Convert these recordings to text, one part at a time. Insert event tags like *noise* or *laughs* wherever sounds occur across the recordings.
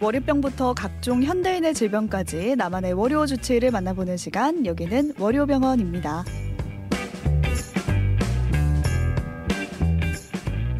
월요병부터 각종 현대인의 질병까지 나만의 월요 주치의를 만나보는 시간 여기는 월요병원입니다.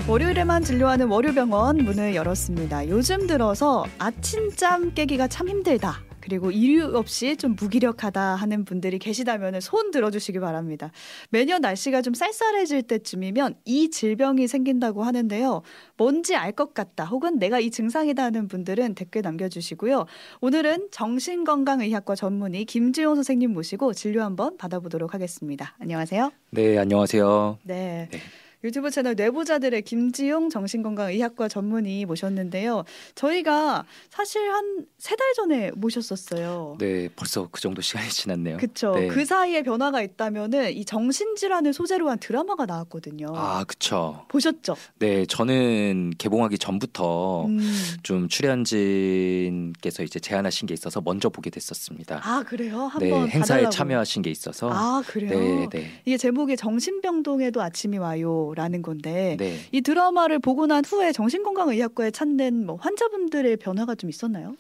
월요일에만 진료하는 월요병원 문을 열었습니다. 요즘 들어서 아침잠 깨기가 참 힘들다. 그리고 이유 없이 좀 무기력하다 하는 분들이 계시다면 손 들어주시기 바랍니다. 매년 날씨가 좀 쌀쌀해질 때쯤이면 이 질병이 생긴다고 하는데요. 뭔지 알 것 같다 혹은 내가 이 증상이다 하는 분들은 댓글 남겨주시고요. 오늘은 정신건강의학과 전문의 김지용 선생님 모시고 진료 한번 받아보도록 하겠습니다. 안녕하세요. 네, 안녕하세요. 네. 네. 유튜브 채널 뇌부자들의 김지용 정신건강의학과 전문의 모셨는데요. 저희가 사실 한 세 달 전에 모셨었어요. 네, 벌써 그 정도 시간이 지났네요. 그렇죠. 네. 그 사이에 변화가 있다면은 이 정신질환을 소재로 한 드라마가 나왔거든요. 아, 그쵸. 보셨죠? 네, 저는 개봉하기 전부터 음. 좀 출연진께서 이제 제안하신 게 있어서 먼저 보게 됐었습니다. 아, 그래요? 한번 네, 행사에 봐달라고. 참여하신 게 있어서. 아, 그래요? 네, 네. 이게 제목이 정신병동에도 아침이 와요. 라는 건데 네. 이 드라마를 보고 난 후에 정신건강의학과에 찾는 뭐 환자분들의 변화가 좀 있었나요?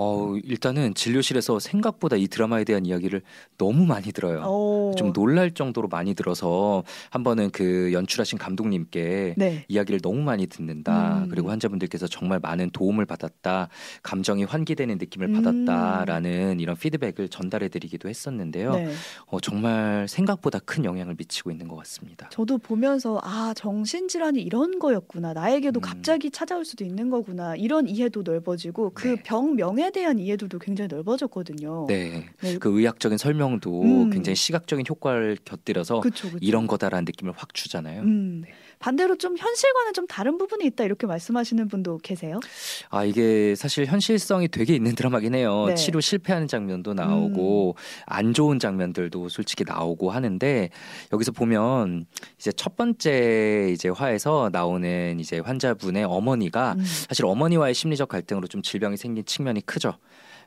어, 일단은 진료실에서 생각보다 이 드라마에 대한 이야기를 너무 많이 들어요. 오. 좀 놀랄 정도로 많이 들어서 한 번은 그 연출하신 감독님께 네. 이야기를 너무 많이 듣는다. 음. 그리고 환자분들께서 정말 많은 도움을 받았다. 감정이 환기되는 느낌을 받았다라는 음. 이런 피드백을 전달해 드리기도 했었는데요. 네. 어, 정말 생각보다 큰 영향을 미치고 있는 것 같습니다. 저도 보면서 아, 정신질환이 이런 거였구나. 나에게도 음. 갑자기 찾아올 수도 있는 거구나. 이런 이해도 넓어지고 그병 네. 명예 대한 이해도도 굉장히 넓어졌거든요. 네. 네. 그 의학적인 설명도 음. 굉장히 시각적인 효과를 곁들여서 그쵸, 그쵸. 이런 거다라는 느낌을 확 주잖아요. 음. 네. 반대로 좀 현실과는 좀 다른 부분이 있다 이렇게 말씀하시는 분도 계세요? 아 이게 사실 현실성이 되게 있는 드라마긴 해요. 네. 치료 실패하는 장면도 나오고 음. 안 좋은 장면들도 솔직히 나오고 하는데 여기서 보면 이제 첫 번째 이제 화에서 나오는 이제 환자분의 어머니가 음. 사실 어머니와의 심리적 갈등으로 좀 질병이 생긴 측면이 크죠.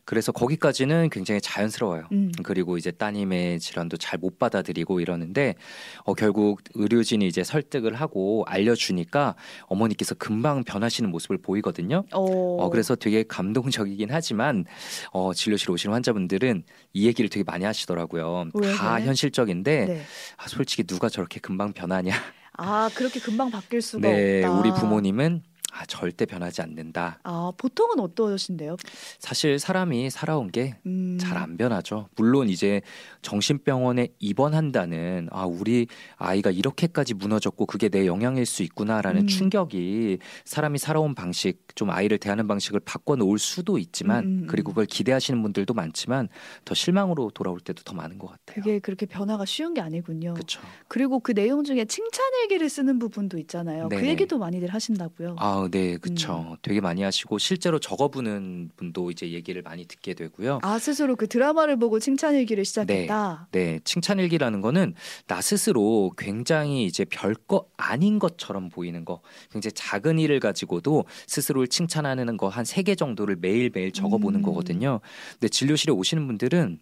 그래서 거기까지는 굉장히 자연스러워요. 음. 그리고 이제 따님의 질환도 잘 못 받아들이고 이러는데 어, 결국 의료진이 이제 설득을 하고 알려주니까 어머니께서 금방 변하시는 모습을 보이거든요. 어, 그래서 되게 감동적이긴 하지만 어, 진료실 오시는 환자분들은 이 얘기를 되게 많이 하시더라고요. 다 그래? 현실적인데 네. 아, 솔직히 누가 저렇게 금방 변하냐. 아 그렇게 금방 바뀔 수가 네, 없다. 우리 부모님은 아, 절대 변하지 않는다. 아, 보통은 어떠신데요? 사실 사람이 살아온 게 잘안 음. 변하죠. 물론 이제 정신병원에 입원한다는 아, 우리 아이가 이렇게까지 무너졌고 그게 내 영향일 수 있구나라는 음. 충격이 사람이 살아온 방식, 좀 아이를 대하는 방식을 바꿔 놓을 수도 있지만 음, 음, 음. 그리고 그걸 기대하시는 분들도 많지만 더 실망으로 돌아올 때도 더 많은 것 같아요. 그게 그렇게 변화가 쉬운 게 아니군요. 그렇죠. 그리고 그 내용 중에 칭찬 일기를 쓰는 부분도 있잖아요. 그 네네. 그 얘기도 많이들 하신다고요. 아, 네, 그렇죠. 음. 되게 많이 하시고 실제로 적어보는 분도 이제 얘기를 많이 듣게 되고요. 아 스스로 그 드라마를 보고 칭찬일기를 시작했다. 네, 네. 칭찬일기라는 거는 나 스스로 굉장히 이제 별거 아닌 것처럼 보이는 거, 굉장히 작은 일을 가지고도 스스로를 칭찬하는 거 한 세 개 정도를 매일 매일 적어보는 음. 거거든요. 근데 진료실에 오시는 분들은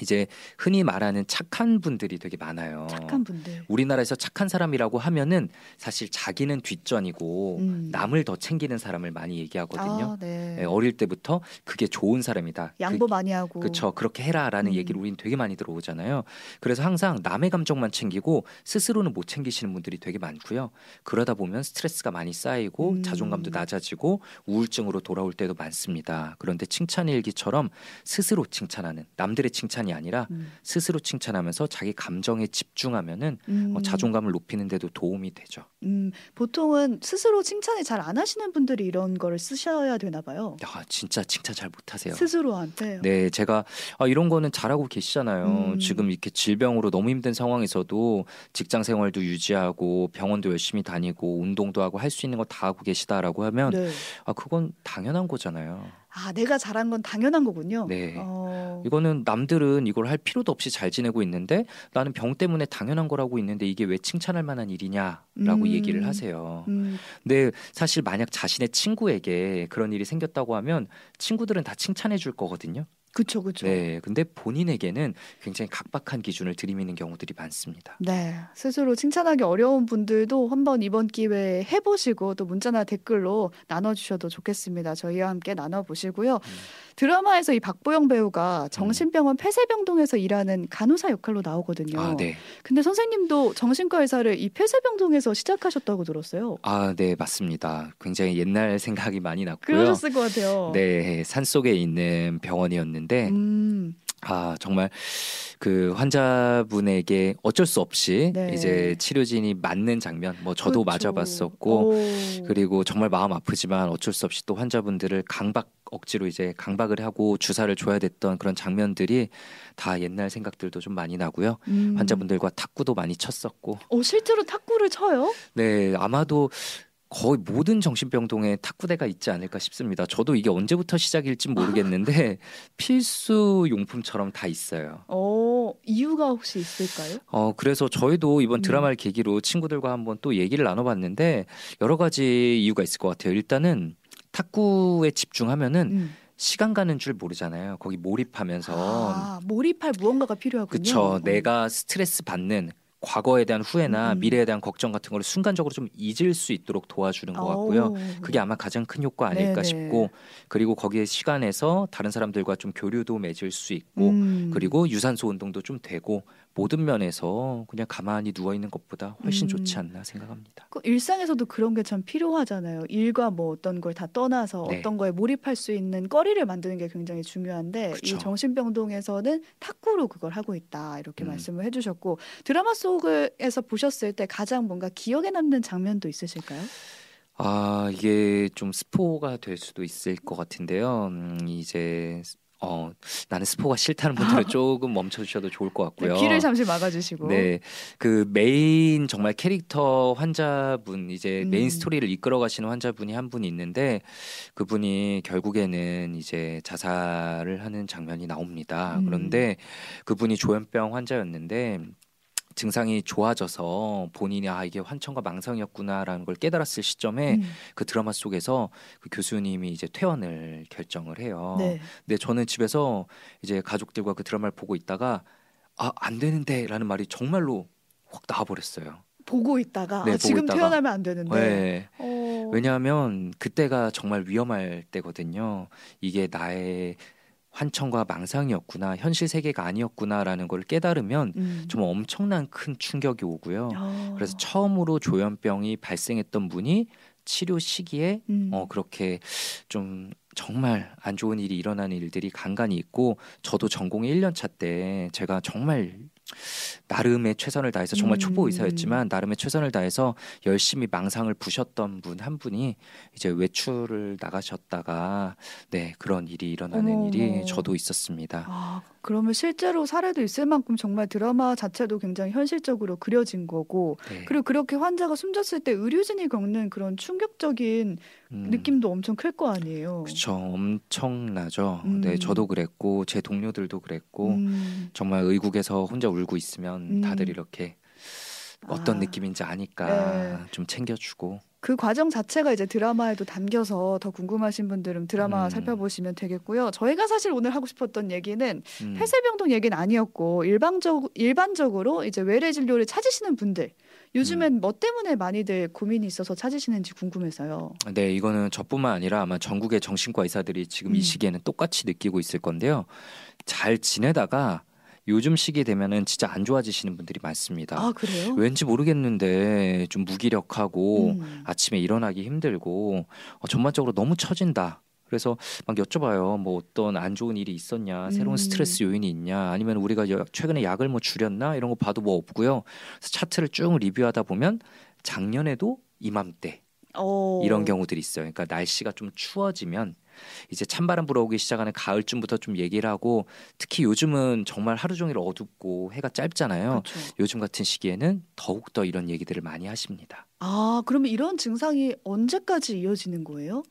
이제 흔히 말하는 착한 분들이 되게 많아요. 착한 분들. 우리나라에서 착한 사람이라고 하면은 사실 자기는 뒷전이고 음. 남을 더 챙기는 사람을 많이 얘기하거든요. 아, 네. 네, 어릴 때부터 그게 좋은 사람이다. 양보 그, 많이 하고. 그렇죠. 그렇게 해라라는 음. 얘기를 우리는 되게 많이 들어오잖아요. 그래서 항상 남의 감정만 챙기고 스스로는 못 챙기시는 분들이 되게 많고요. 그러다 보면 스트레스가 많이 쌓이고 음. 자존감도 낮아지고 우울증으로 돌아올 때도 많습니다. 그런데 칭찬 일기처럼 스스로 칭찬하는 남들의 칭찬이 칭찬이 아니라 음. 스스로 칭찬하면서 자기 감정에 집중하면은 어, 음. 어, 자존감을 높이는 데도 도움이 되죠. 음, 보통은 스스로 칭찬을 잘 안 하시는 분들이 이런 거를 쓰셔야 되나 봐요. 야, 진짜 칭찬 잘 못하세요. 스스로한테. 네, 제가 아, 이런 거는 잘하고 계시잖아요. 음. 지금 이렇게 질병으로 너무 힘든 상황에서도 직장 생활도 유지하고 병원도 열심히 다니고 운동도 하고 할 수 있는 거 다 하고 계시다라고 하면 네. 아, 그건 당연한 거잖아요. 아, 내가 잘한 건 당연한 거군요. 네. 어... 이거는 남들은 이걸 할 필요도 없이 잘 지내고 있는데 나는 병 때문에 당연한 거라고 있는데 이게 왜 칭찬할 만한 일이냐라고 음... 얘기를 하세요. 음... 근데 사실 만약 자신의 친구에게 그런 일이 생겼다고 하면 친구들은 다 칭찬해 줄 거거든요. 그렇죠, 그렇죠. 네, 근데 본인에게는 굉장히 각박한 기준을 들이미는 경우들이 많습니다. 네, 스스로 칭찬하기 어려운 분들도 한번 이번 기회에 해보시고 또 문자나 댓글로 나눠주셔도 좋겠습니다. 저희와 함께 나눠보시고요. 음. 드라마에서 이 박보영 배우가 음. 정신병원 폐쇄병동에서 일하는 간호사 역할로 나오거든요. 아, 네. 근데 선생님도 정신과 의사를 이 폐쇄병동에서 시작하셨다고 들었어요. 아, 네, 맞습니다. 굉장히 옛날 생각이 많이 났고요. 그러셨을 것 같아요. 네, 산 속에 있는 병원이었는데 음. 아 정말 그 환자분에게 어쩔 수 없이 네. 이제 치료진이 맞는 장면 뭐 저도 그렇죠. 맞아봤었고 오. 그리고 정말 마음 아프지만 어쩔 수 없이 또 환자분들을 강박 억지로 이제 강박을 하고 주사를 줘야 됐던 그런 장면들이 다 옛날 생각들도 좀 많이 나고요. 음. 환자분들과 탁구도 많이 쳤었고. 어 실제로 탁구를 쳐요? 네 아마도 거의 모든 정신병동에 탁구대가 있지 않을까 싶습니다. 저도 이게 언제부터 시작일지 모르겠는데 *laughs* 필수 용품처럼 다 있어요. 어, 이유가 혹시 있을까요? 어, 그래서 저희도 이번 음. 드라마를 음. 계기로 친구들과 한번 또 얘기를 나눠봤는데 여러 가지 이유가 있을 것 같아요. 일단은 탁구에 집중하면은 음. 시간 가는 줄 모르잖아요. 거기 몰입하면서 아, 몰입할 무언가가 필요하군요. 그렇죠. 내가 스트레스 받는 과거에 대한 후회나 음. 미래에 대한 걱정 같은 걸 순간적으로 좀 잊을 수 있도록 도와주는 것 같고요. 그게 아마 가장 큰 효과 아닐까 네네. 싶고 그리고 거기에 시간에서 다른 사람들과 좀 교류도 맺을 수 있고 음. 그리고 유산소 운동도 좀 되고 모든 면에서 그냥 가만히 누워 있는 것보다 훨씬 음. 좋지 않나 생각합니다. 그 일상에서도 그런 게 참 필요하잖아요. 일과 뭐 어떤 걸 다 떠나서 네. 어떤 거에 몰입할 수 있는 거리를 만드는 게 굉장히 중요한데 그쵸. 이 정신병동에서는 탁구로 그걸 하고 있다 이렇게 음. 말씀을 해주셨고 드라마 속에서 보셨을 때 가장 뭔가 기억에 남는 장면도 있으실까요? 아 이게 좀 스포가 될 수도 있을 것 같은데요. 음, 이제 어, 나는 스포가 싫다는 분들은 *laughs* 조금 멈춰주셔도 좋을 것 같고요. 네, 귀를 잠시 막아주시고. 네, 그 메인 정말 캐릭터 환자분 이제 음. 메인 스토리를 이끌어 가시는 환자분이 한 분이 있는데 그분이 결국에는 이제 자살을 하는 장면이 나옵니다. 음. 그런데 그분이 조현병 환자였는데 증상이 좋아져서 본인이 아 이게 환청과 망상이었구나라는 걸 깨달았을 시점에 음. 그 드라마 속에서 그 교수님이 이제 퇴원을 결정을 해요. 네. 근데 저는 집에서 이제 가족들과 그 드라마를 보고 있다가 아 안 되는데라는 말이 정말로 확 나와버렸어요. 보고 있다가 네, 아, 지금 있다가. 퇴원하면 안 되는데. 네. 어... 왜냐하면 그때가 정말 위험할 때거든요. 이게 나의 환청과 망상이었구나 현실 세계가 아니었구나라는 걸 깨달으면 음. 좀 엄청난 큰 충격이 오고요. 어. 그래서 처음으로 조현병이 발생했던 분이 치료 시기에 음. 어 그렇게 좀 정말 안 좋은 일이 일어나는 일들이 간간히 있고 저도 전공의 1년 차 때 제가 정말 나름의 최선을 다해서 정말 초보 의사였지만 음. 나름의 최선을 다해서 열심히 망상을 부셨던 분 한 분이 이제 외출을 나가셨다가 네 그런 일이 일어나는 어머. 일이 저도 있었습니다. 아, 그러면 실제로 사례도 있을 만큼 정말 드라마 자체도 굉장히 현실적으로 그려진 거고 네. 그리고 그렇게 환자가 숨졌을 때 의료진이 겪는 그런 충격적인 음. 느낌도 엄청 클 거 아니에요. 그렇죠, 엄청나죠. 네, 음. 네, 저도 그랬고 제 동료들도 그랬고 음. 정말 의국에서 혼자 울고 있으면 음. 다들 이렇게 어떤 아. 느낌인지 아니까 네. 좀 챙겨주고 그 과정 자체가 이제 드라마에도 담겨서 더 궁금하신 분들은 드라마 음. 살펴보시면 되겠고요. 저희가 사실 오늘 하고 싶었던 얘기는 음. 폐쇄병동 얘기는 아니었고 일방적 일반적으로 이제 외래 진료를 찾으시는 분들 요즘엔 음. 뭐 때문에 많이들 고민이 있어서 찾으시는지 궁금해서요. 네, 이거는 저뿐만 아니라 아마 전국의 정신과 의사들이 지금 이 음. 시기에는 똑같이 느끼고 있을 건데요. 잘 지내다가 요즘 시기 되면은 진짜 안 좋아지시는 분들이 많습니다. 아 그래요? 왠지 모르겠는데 좀 무기력하고 음. 아침에 일어나기 힘들고 어, 전반적으로 너무 처진다. 그래서 막 여쭤봐요. 뭐 어떤 안 좋은 일이 있었냐, 새로운 음. 스트레스 요인이 있냐, 아니면 우리가 최근에 약을 뭐 줄였나 이런 거 봐도 뭐 없고요. 그래서 차트를 쭉 리뷰하다 보면 작년에도 이맘때 오. 이런 경우들이 있어요. 그러니까 날씨가 좀 추워지면 이제 찬바람 불어오기 시작하는 가을쯤부터 좀 얘기를 하고 특히 요즘은 정말 하루 종일 어둡고 해가 짧잖아요. 그렇죠. 요즘 같은 시기에는 더욱 더 이런 얘기들을 많이 하십니다. 아, 그러면 이런 증상이 언제까지 이어지는 거예요?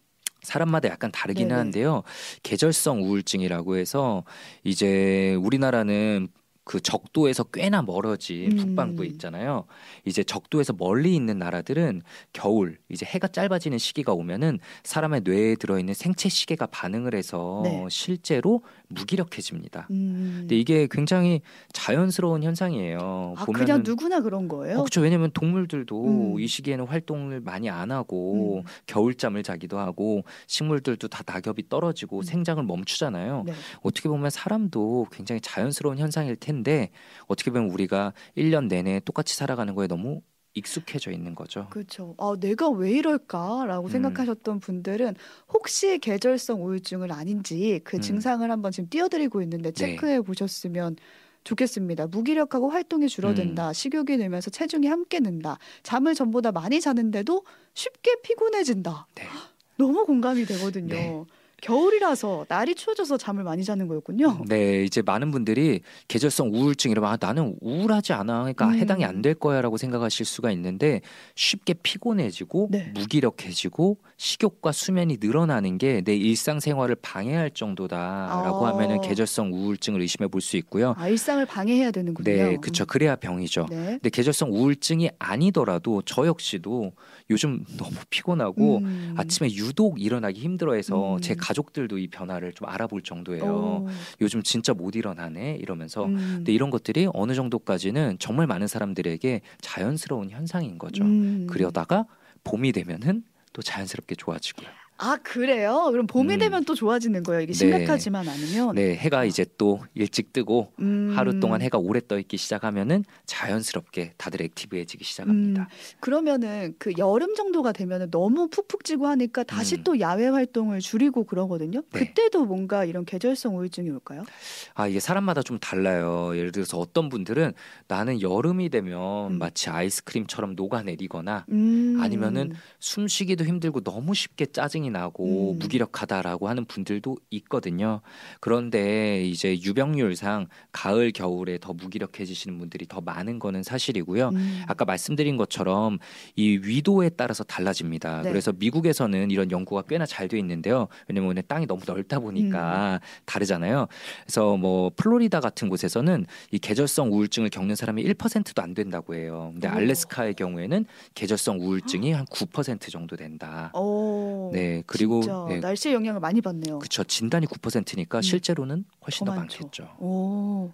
사람마다 약간 다르기는 네네. 한데요. 계절성 우울증이라고 해서 이제 우리나라는 그 적도에서 꽤나 멀어진 음. 있잖아요. 이제 적도에서 멀리 있는 나라들은 겨울 이제 해가 짧아지는 시기가 오면은 사람의 뇌에 들어있는 생체 시계가 반응을 해서 네. 실제로 무기력해집니다. 음. 근데 이게 굉장히 자연스러운 현상이에요. 아 보면은 그냥 누구나 그런 거예요? 어, 그렇죠. 왜냐면 동물들도 음. 이 시기에는 활동을 많이 안 하고 음. 겨울잠을 자기도 하고 식물들도 다 낙엽이 떨어지고 음. 생장을 멈추잖아요. 네. 어떻게 보면 사람도 굉장히 자연스러운 현상일 텐데 어떻게 보면 우리가 1년 내내 똑같이 살아가는 거에 너무 익숙해져 있는 거죠. 그렇죠. 아, 내가 왜 이럴까라고 음. 생각하셨던 분들은 혹시 계절성 우울증은 아닌지 그 음. 증상을 한번 지금 띄워드리고 있는데 네. 체크해 보셨으면 좋겠습니다. 무기력하고 활동이 음. 줄어든다. 식욕이 늘면서 체중이 함께 는다. 잠을 전보다 많이 자는데도 쉽게 피곤해진다. 네. *gasps* 너무 공감이 되거든요. 네. 겨울이라서 날이 추워져서 잠을 많이 자는 거였군요. 네, 이제 많은 분들이 계절성 우울증 이러면 아, 나는 우울하지 않아. 그러니까 음. 해당이 안 될 거야라고 생각하실 수가 있는데 쉽게 피곤해지고 네. 무기력해지고 식욕과 수면이 늘어나는 게 내 일상생활을 방해할 정도다라고 아. 하면은 계절성 우울증을 의심해 볼 수 있고요. 아, 일상을 방해해야 되는군요. 네, 그렇죠. 그래야 병이죠. 네. 근데 계절성 우울증이 아니더라도 저 역시도 요즘 너무 피곤하고 음. 아침에 유독 일어나기 힘들어해서 음. 제 가족들도 이 변화를 좀 알아볼 정도예요. 오. 요즘 진짜 못 일어나네 이러면서 음. 근데 이런 것들이 어느 정도까지는 정말 많은 사람들에게 자연스러운 현상인 거죠. 음. 그러다가 봄이 되면은 또 자연스럽게 좋아지고요. 아 그래요? 그럼 봄이 음. 되면 또 좋아지는 거예요. 이게 네. 심각하지만 않으면. 네, 해가 이제 또 일찍 뜨고 음. 하루 동안 해가 오래 떠 있기 시작하면은 자연스럽게 다들 액티브해지기 시작합니다. 음, 그러면은 그 여름 정도가 되면은 너무 푹푹 찌고 하니까 다시 음. 또 야외 활동을 줄이고 그러거든요. 네. 그때도 뭔가 이런 계절성 우울증이 올까요? 아, 이게 사람마다 좀 달라요. 예를 들어서 어떤 분들은 나는 여름이 되면 음. 마치 아이스크림처럼 녹아내리거나 음. 아니면은 숨쉬기도 힘들고 너무 쉽게 짜증이 나고 음. 무기력하다라고 하는 분들도 있거든요. 그런데 이제 유병률상 가을 겨울에 더 무기력해지시는 분들이 더 많은 거는 사실이고요. 음. 아까 말씀드린 것처럼 이 위도에 따라서 달라집니다. 네. 그래서 미국에서는 이런 연구가 꽤나 잘 돼 있는데요. 왜냐면 땅이 너무 넓다 음. 보니까 다르잖아요. 그래서 뭐 플로리다 같은 곳에서는 이 계절성 우울증을 겪는 사람이 1%도 안 된다고 해요. 근데 오. 알래스카의 경우에는 계절성 우울증이 한 9% 정도 된다. 어. 네, 그리고 네, 날씨의 영향을 많이 받네요. 그쵸 진단이 9%니까 음. 실제로는 훨씬 더더 많죠. 많겠죠. 오.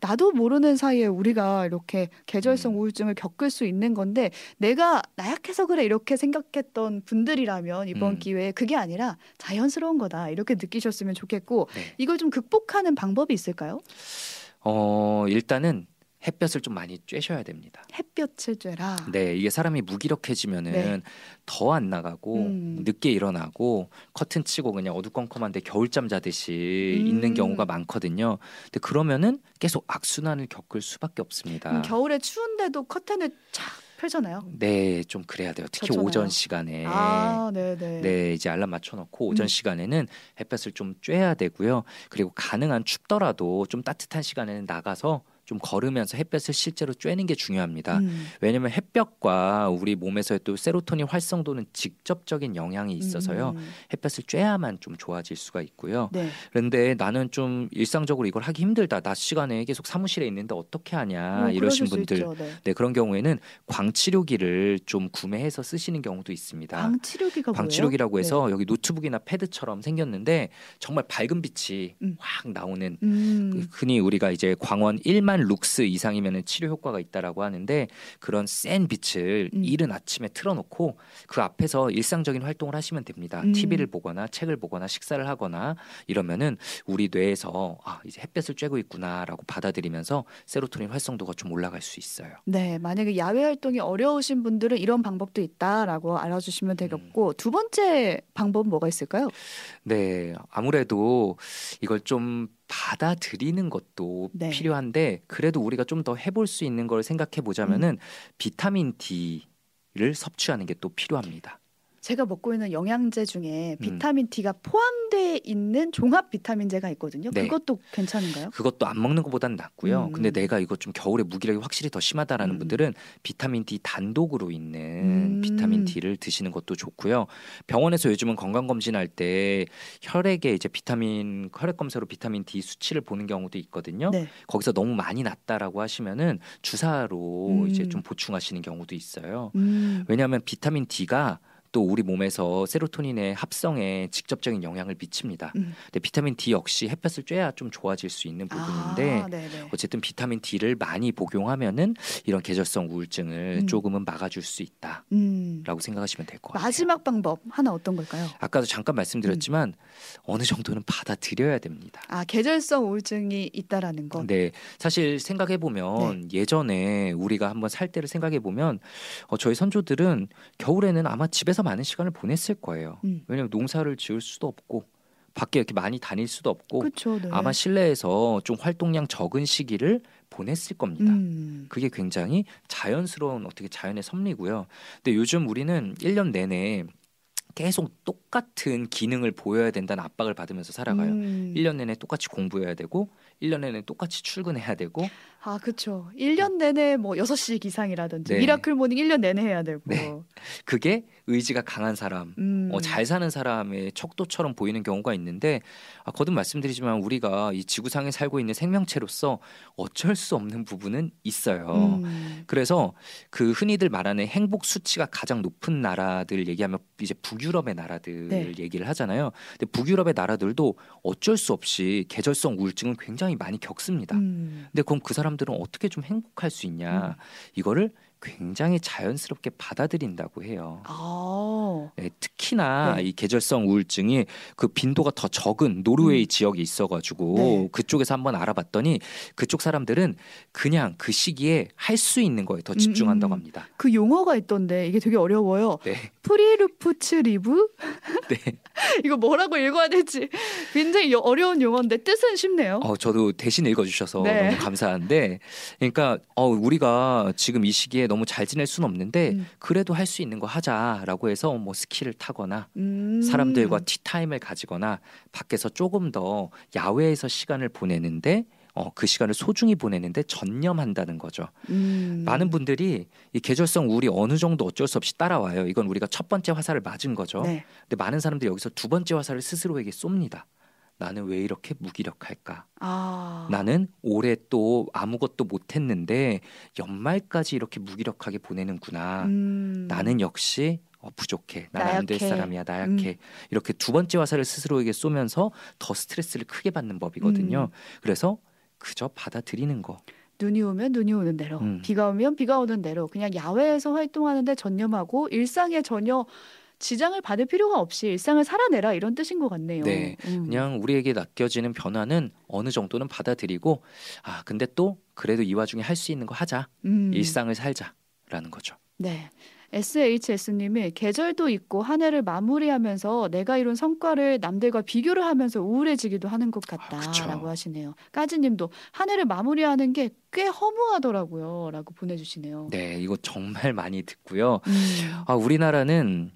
나도 모르는 사이에 우리가 이렇게 계절성 음. 우울증을 겪을 수 있는 건데 내가 나약해서 그래 이렇게 생각했던 분들이라면 이번 음. 기회에 그게 아니라 자연스러운 거다 이렇게 느끼셨으면 좋겠고 네. 이걸 좀 극복하는 방법이 있을까요? 어 일단은 햇볕을 좀 많이 쬐셔야 됩니다. 햇볕을 쬐라. 네, 이게 사람이 무기력해지면은 네. 더안 나가고 음. 늦게 일어나고 커튼 치고 그냥 어두컴컴한데 겨울잠 자듯이 음. 있는 경우가 많거든요. 근데 그러면은 계속 악순환을 겪을 수밖에 없습니다. 그럼 겨울에 추운데도 커튼을 쫙 펴잖아요. 네, 좀 그래야 돼요. 특히 그렇잖아요. 오전 시간에. 아, 네, 네. 네, 이제 알람 맞춰놓고 오전 음. 시간에는 햇볕을 좀 쬐야 되고요. 그리고 가능한 춥더라도 좀 따뜻한 시간에는 나가서 좀 걸으면서 햇볕을 실제로 쬐는 게 중요합니다. 음. 왜냐면 햇볕과 우리 몸에서의 또 세로토닌 활성도는 직접적인 영향이 있어서요. 음. 햇볕을 쬐야만 좀 좋아질 수가 있고요. 네. 그런데 나는 좀 일상적으로 이걸 하기 힘들다. 낮 시간에 계속 사무실에 있는데 어떻게 하냐 뭐 이러신 분들. 있죠. 네. 네, 그런 경우에는 광치료기를 좀 구매해서 쓰시는 경우도 있습니다. 광치료기가? 광치료기라고 해서 네. 여기 노트북이나 패드처럼 생겼는데 정말 밝은 빛이 음. 확 나오는 음. 그 흔히 우리가 이제 광원 1만 룩스 이상이면 치료 효과가 있다라고 하는데 그런 센 빛을 음. 이른 아침에 틀어놓고 그 앞에서 일상적인 활동을 하시면 됩니다. 음. TV를 보거나 책을 보거나 식사를 하거나 이러면은 우리 뇌에서 아 이제 햇볕을 쬐고 있구나라고 받아들이면서 세로토닌 활성도가 좀 올라갈 수 있어요. 네, 만약에 야외 활동이 어려우신 분들은 이런 방법도 있다라고 알아주시면 되겠고 두 번째 방법은 뭐가 있을까요? 네, 아무래도 이걸 좀 받아들이는 것도 네. 필요한데 그래도 우리가 좀 더 해볼 수 있는 걸 생각해 보자면은 음. 비타민 D를 섭취하는 게 또 필요합니다. 제가 먹고 있는 영양제 중에 음. 비타민 D가 포함되어 있는 종합 비타민제가 있거든요. 네. 그것도 괜찮은가요? 그것도 안 먹는 것보다는 낫고요. 음. 근데 내가 이거 좀 겨울에 무기력이 확실히 더 심하다라는 음. 분들은 비타민 D 단독으로 있는 음. 비타민 D를 드시는 것도 좋고요. 병원에서 요즘은 건강 검진할 때 혈액에 이제 비타민 혈액 검사로 비타민 D 수치를 보는 경우도 있거든요. 네. 거기서 너무 많이 낮다라고 하시면은 주사로 이제 음. 좀 보충하시는 경우도 있어요. 음. 왜냐하면 비타민 D가 또 우리 몸에서 세로토닌의 합성에 직접적인 영향을 미칩니다. 음. 근데 비타민 D 역시 햇볕을 쬐야 좀 좋아질 수 있는 부분인데 아, 어쨌든 비타민 D를 많이 복용하면은 이런 계절성 우울증을 음. 조금은 막아줄 수 있다라고 음. 생각하시면 될 것 같아요. 마지막 방법 하나 어떤 걸까요? 아까도 잠깐 말씀드렸지만 음. 어느 정도는 받아들여야 됩니다. 아 계절성 우울증이 있다라는 거. 네, 사실 생각해 보면 네. 예전에 우리가 한번 살 때를 생각해 보면 어, 저희 선조들은 겨울에는 아마 집에서 많은 시간을 보냈을 거예요. 음. 왜냐하면 농사를 지을 수도 없고 밖에 이렇게 많이 다닐 수도 없고 그쵸, 네. 아마 실내에서 좀 활동량 적은 시기를 보냈을 겁니다. 음. 그게 굉장히 자연스러운 어떻게 자연의 섭리고요. 근데 요즘 우리는 1년 내내 계속 똑같은 기능을 보여야 된다는 압박을 받으면서 살아가요. 음. 1년 내내 똑같이 공부해야 되고 1년 내내 똑같이 출근해야 되고 아, 그렇죠. 1년 내내 뭐 6시 기상이라든지 네. miracle morning 1년 내내 해야 되고. 네. 그게 의지가 강한 사람, 음. 어, 잘 사는 사람의 척도처럼 보이는 경우가 있는데 아, 거듭 말씀드리지만 우리가 이 지구상에 살고 있는 생명체로서 어쩔 수 없는 부분은 있어요. 음. 그래서 그 흔히들 말하는 행복 수치가 가장 높은 나라들 얘기하면 이제 북유럽의 나라들 네. 얘기를 하잖아요. 근데 북유럽의 나라들도 어쩔 수 없이 계절성 우울증은 굉장히 많이 겪습니다. 음. 근데 그럼 그 사람 사람들은 어떻게 좀 행복할 수 있냐 음. 이거를 굉장히 자연스럽게 받아들인다고 해요. 아. 네, 특히나 네. 이 계절성 우울증이 그 빈도가 더 적은 노르웨이 음. 지역이 있어가지고 네. 그쪽에서 한번 알아봤더니 그쪽 사람들은 그냥 그 시기에 할 수 있는 거에 더 음, 집중한다고 음. 합니다. 그 용어가 있던데 이게 되게 어려워요. 네. Friluftsliv? *laughs* 네. *laughs* 이거 뭐라고 읽어야 될지 굉장히 어려운 용어인데 뜻은 쉽네요. 어, 저도 대신 읽어주셔서 네. 너무 감사한데, 그러니까 어, 우리가 지금 이 시기에 너무 잘 지낼 수는 없는데 음. 그래도 할 수 있는 거 하자라고 해서 뭐 스키를 타거나 음. 사람들과 티타임을 가지거나 밖에서 조금 더 야외에서 시간을 보내는데 어, 그 시간을 소중히 보내는데 전념한다는 거죠. 음. 많은 분들이 이 계절성 우울이 어느 정도 어쩔 수 없이 따라와요. 이건 우리가 첫 번째 화살을 맞은 거죠. 네. 근데 많은 사람들이 여기서 두 번째 화살을 스스로에게 쏩니다. 나는 왜 이렇게 무기력할까? 아. 나는 올해 또 아무것도 못했는데 연말까지 이렇게 무기력하게 보내는구나. 음. 나는 역시 어, 부족해. 나는 안될 사람이야. 나약해. 음. 이렇게 두 번째 화살을 스스로에게 쏘면서 더 스트레스를 크게 받는 법이거든요. 음. 그래서 그저 받아들이는 거. 눈이 오면 눈이 오는 대로, 음. 비가 오면 비가 오는 대로 그냥 야외에서 활동하는데 전념하고 일상에 전혀 지장을 받을 필요가 없이 일상을 살아내라 이런 뜻인 것 같네요. 네, 음. 그냥 우리에게 맡겨지는 변화는 어느 정도는 받아들이고 아 근데 또 그래도 이 와중에 할 수 있는 거 하자. 음. 일상을 살자라는 거죠. 네. SHS님이 계절도 있고 한 해를 마무리하면서 내가 이룬 성과를 남들과 비교를 하면서 우울해지기도 하는 것 같다라고 아, 하시네요. 까지님도 한 해를 마무리하는 게 꽤 허무하더라고요.라고 보내주시네요. 네, 이거 정말 많이 듣고요. 음. 아 우리나라는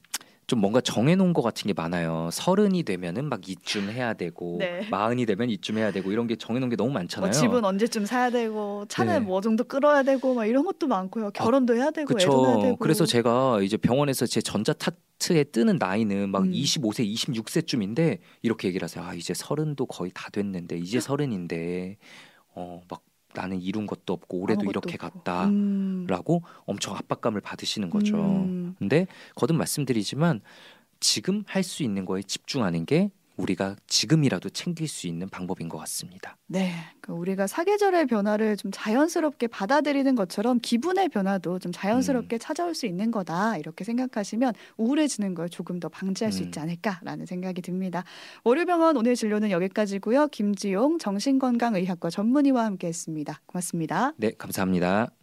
좀 뭔가 정해놓은 것 같은 게 많아요. 서른이 되면은 막 이쯤 해야 되고 네. 마흔이 되면 이쯤 해야 되고 이런 게 정해놓은 게 너무 많잖아요. 뭐 집은 언제쯤 사야 되고 차는 네. 뭐 정도 끌어야 되고 막 이런 것도 많고요. 결혼도 아, 해야 되고 그쵸. 애도 해야 되고. 그래서 제가 이제 병원에서 제 전자 타트에 뜨는 나이는 막 음. 25세, 26세쯤인데 이렇게 얘기를 하세요. 아 이제 서른도 거의 다 됐는데 이제 *laughs* 서른인데 어 막 나는 이룬 것도 없고 올해도 이렇게 없고. 갔다라고 음. 엄청 압박감을 받으시는 거죠. 음. 근데 거듭 말씀드리지만 지금 할 수 있는 거에 집중하는 게 우리가 지금이라도 챙길 수 있는 방법인 것 같습니다. 네. 그 우리가 사계절의 변화를 좀 자연스럽게 받아들이는 것처럼 기분의 변화도 좀 자연스럽게 음. 찾아올 수 있는 거다. 이렇게 생각하시면 우울해지는 걸 조금 더 방지할 음. 수 있지 않을까라는 생각이 듭니다. 월요병원 오늘 진료는 여기까지고요. 김지용 정신건강의학과 전문의와 함께 했습니다. 고맙습니다. 네, 감사합니다.